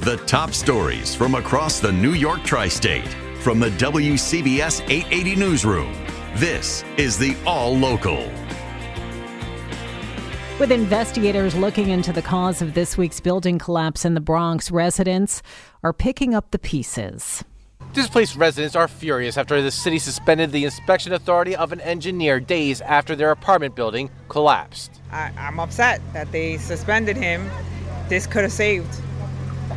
The top stories from across the New York tri state from the WCBS 880 Newsroom. This is the All Local. With investigators looking into the cause of this week's building collapse in the Bronx, residents are picking up the pieces. Displaced residents are furious after the city suspended the inspection authority of an engineer days after their apartment building collapsed. I, am upset that they suspended him. This could have saved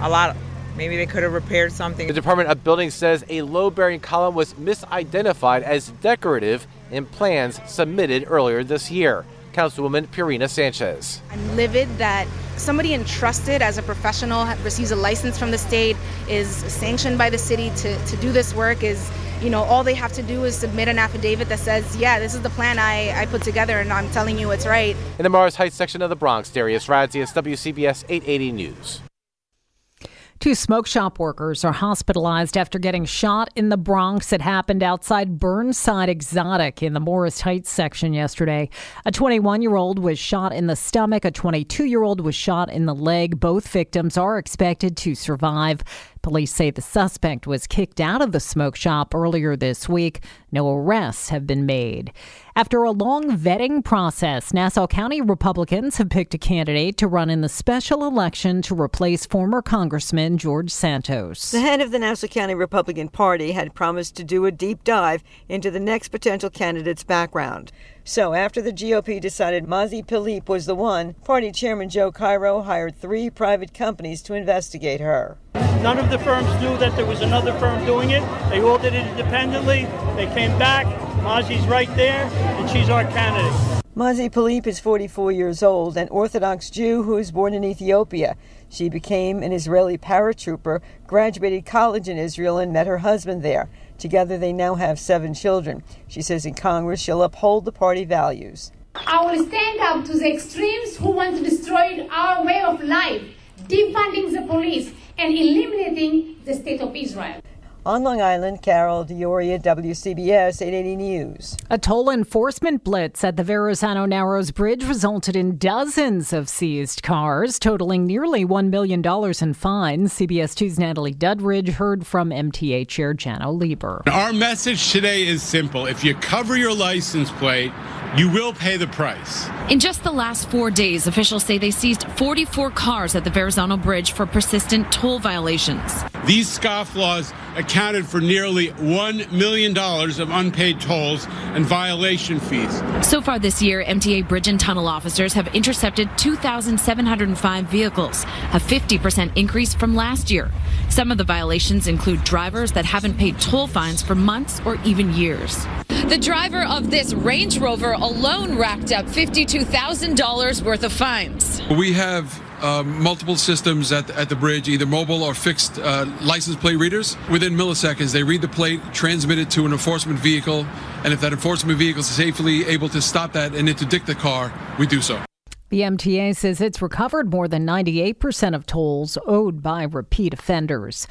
a lot. Maybe they could have repaired something. The Department of Buildings says a load bearing column was misidentified as decorative in plans submitted earlier this year. Councilwoman Pierina Sanchez. I'm livid that somebody entrusted as a professional receives a license from the state, is sanctioned by the city to, to do this work, is you know, all they have to do is submit an affidavit that says, yeah, this is the plan I, I put together and I'm telling you it's right. In the Morris Heights section of the Bronx, Darius Radzius, WCBS 880 News. Two smoke shop workers are hospitalized after getting shot in the Bronx. It happened outside Burnside Exotic in the Morris Heights section yesterday. A 21 year old was shot in the stomach. A 22 year old was shot in the leg. Both victims are expected to survive. Police say the suspect was kicked out of the smoke shop earlier this week. No arrests have been made. After a long vetting process, Nassau County Republicans have picked a candidate to run in the special election to replace former Congressman George Santos. The head of the Nassau County Republican Party had promised to do a deep dive into the next potential candidate's background. So, after the GOP decided Mazi Pilip was the one, party chairman Joe Cairo hired three private companies to investigate her. None of the firms knew that there was another firm doing it. They all did it independently. They came back. Mazi's right there, and she's our candidate. Mazi Pilip is 44 years old, an Orthodox Jew who was born in Ethiopia. She became an Israeli paratrooper, graduated college in Israel, and met her husband there. Together, they now have seven children. She says in Congress she'll uphold the party values. I will stand up to the extremes who want to destroy our way of life, defunding the police, and eliminating the state of Israel. On Long Island, Carol D'Auria, WCBS 880 News. A toll enforcement blitz at the Verrazano Narrows Bridge resulted in dozens of seized cars, totaling nearly $1 million in fines. CBS 2's Natalie Duddridge heard from MTA Chair Janno Lieber. Our message today is simple. If you cover your license plate, you will pay the price. In just the last four days, officials say they seized 44 cars at the Verrazano Bridge for persistent toll violations. These scofflaws accounted for nearly $1 million of unpaid tolls and violation fees. So far this year, MTA bridge and tunnel officers have intercepted 2,705 vehicles, a 50% increase from last year. Some of the violations include drivers that haven't paid toll fines for months or even years. The driver of this Range Rover alone racked up $52,000 worth of fines. We have uh, multiple systems at the, at the bridge, either mobile or fixed uh, license plate readers. Within milliseconds, they read the plate, transmit it to an enforcement vehicle, and if that enforcement vehicle is safely able to stop that and interdict the car, we do so. The MTA says it's recovered more than 98% of tolls owed by repeat offenders.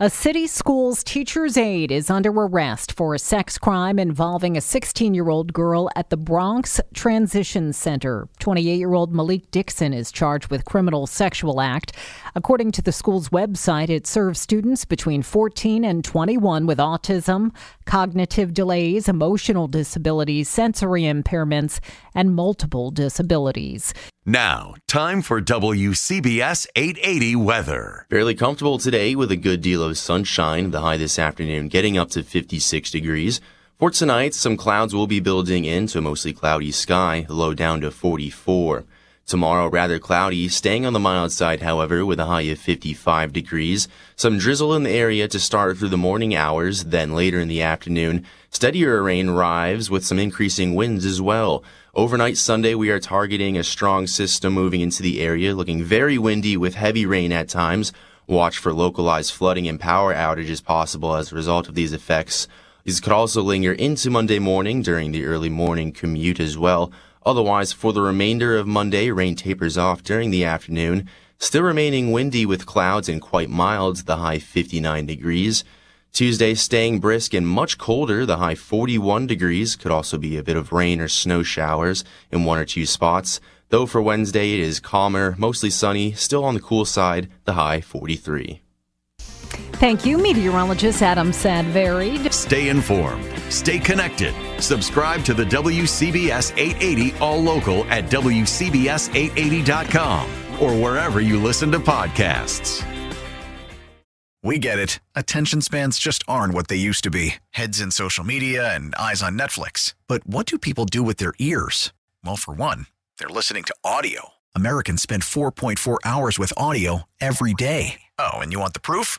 A city school's teacher's aide is under arrest for a sex crime involving a 16 year old girl at the Bronx Transition Center. 28 year old Malik Dixon is charged with criminal sexual act. According to the school's website, it serves students between 14 and 21 with autism, cognitive delays, emotional disabilities, sensory impairments, and multiple disabilities. Now, time for WCBS 880 weather. Fairly comfortable today with a good deal of sunshine. The high this afternoon getting up to 56 degrees. For tonight, some clouds will be building into a mostly cloudy sky, low down to 44. Tomorrow, rather cloudy, staying on the mild side, however, with a high of 55 degrees. Some drizzle in the area to start through the morning hours, then later in the afternoon. Steadier rain arrives with some increasing winds as well. Overnight Sunday, we are targeting a strong system moving into the area, looking very windy with heavy rain at times. Watch for localized flooding and power outages possible as a result of these effects. These could also linger into Monday morning during the early morning commute as well. Otherwise, for the remainder of Monday, rain tapers off during the afternoon, still remaining windy with clouds and quite mild, the high 59 degrees. Tuesday staying brisk and much colder, the high 41 degrees. Could also be a bit of rain or snow showers in one or two spots. Though for Wednesday it is calmer, mostly sunny, still on the cool side, the high 43. Thank you, meteorologist Adam Sadvaried. Stay informed, stay connected. Subscribe to the WCBS 880 All Local at WCBS880.com or wherever you listen to podcasts. We get it. Attention spans just aren't what they used to be heads in social media and eyes on Netflix. But what do people do with their ears? Well, for one, they're listening to audio. Americans spend 4.4 hours with audio every day. Oh, and you want the proof?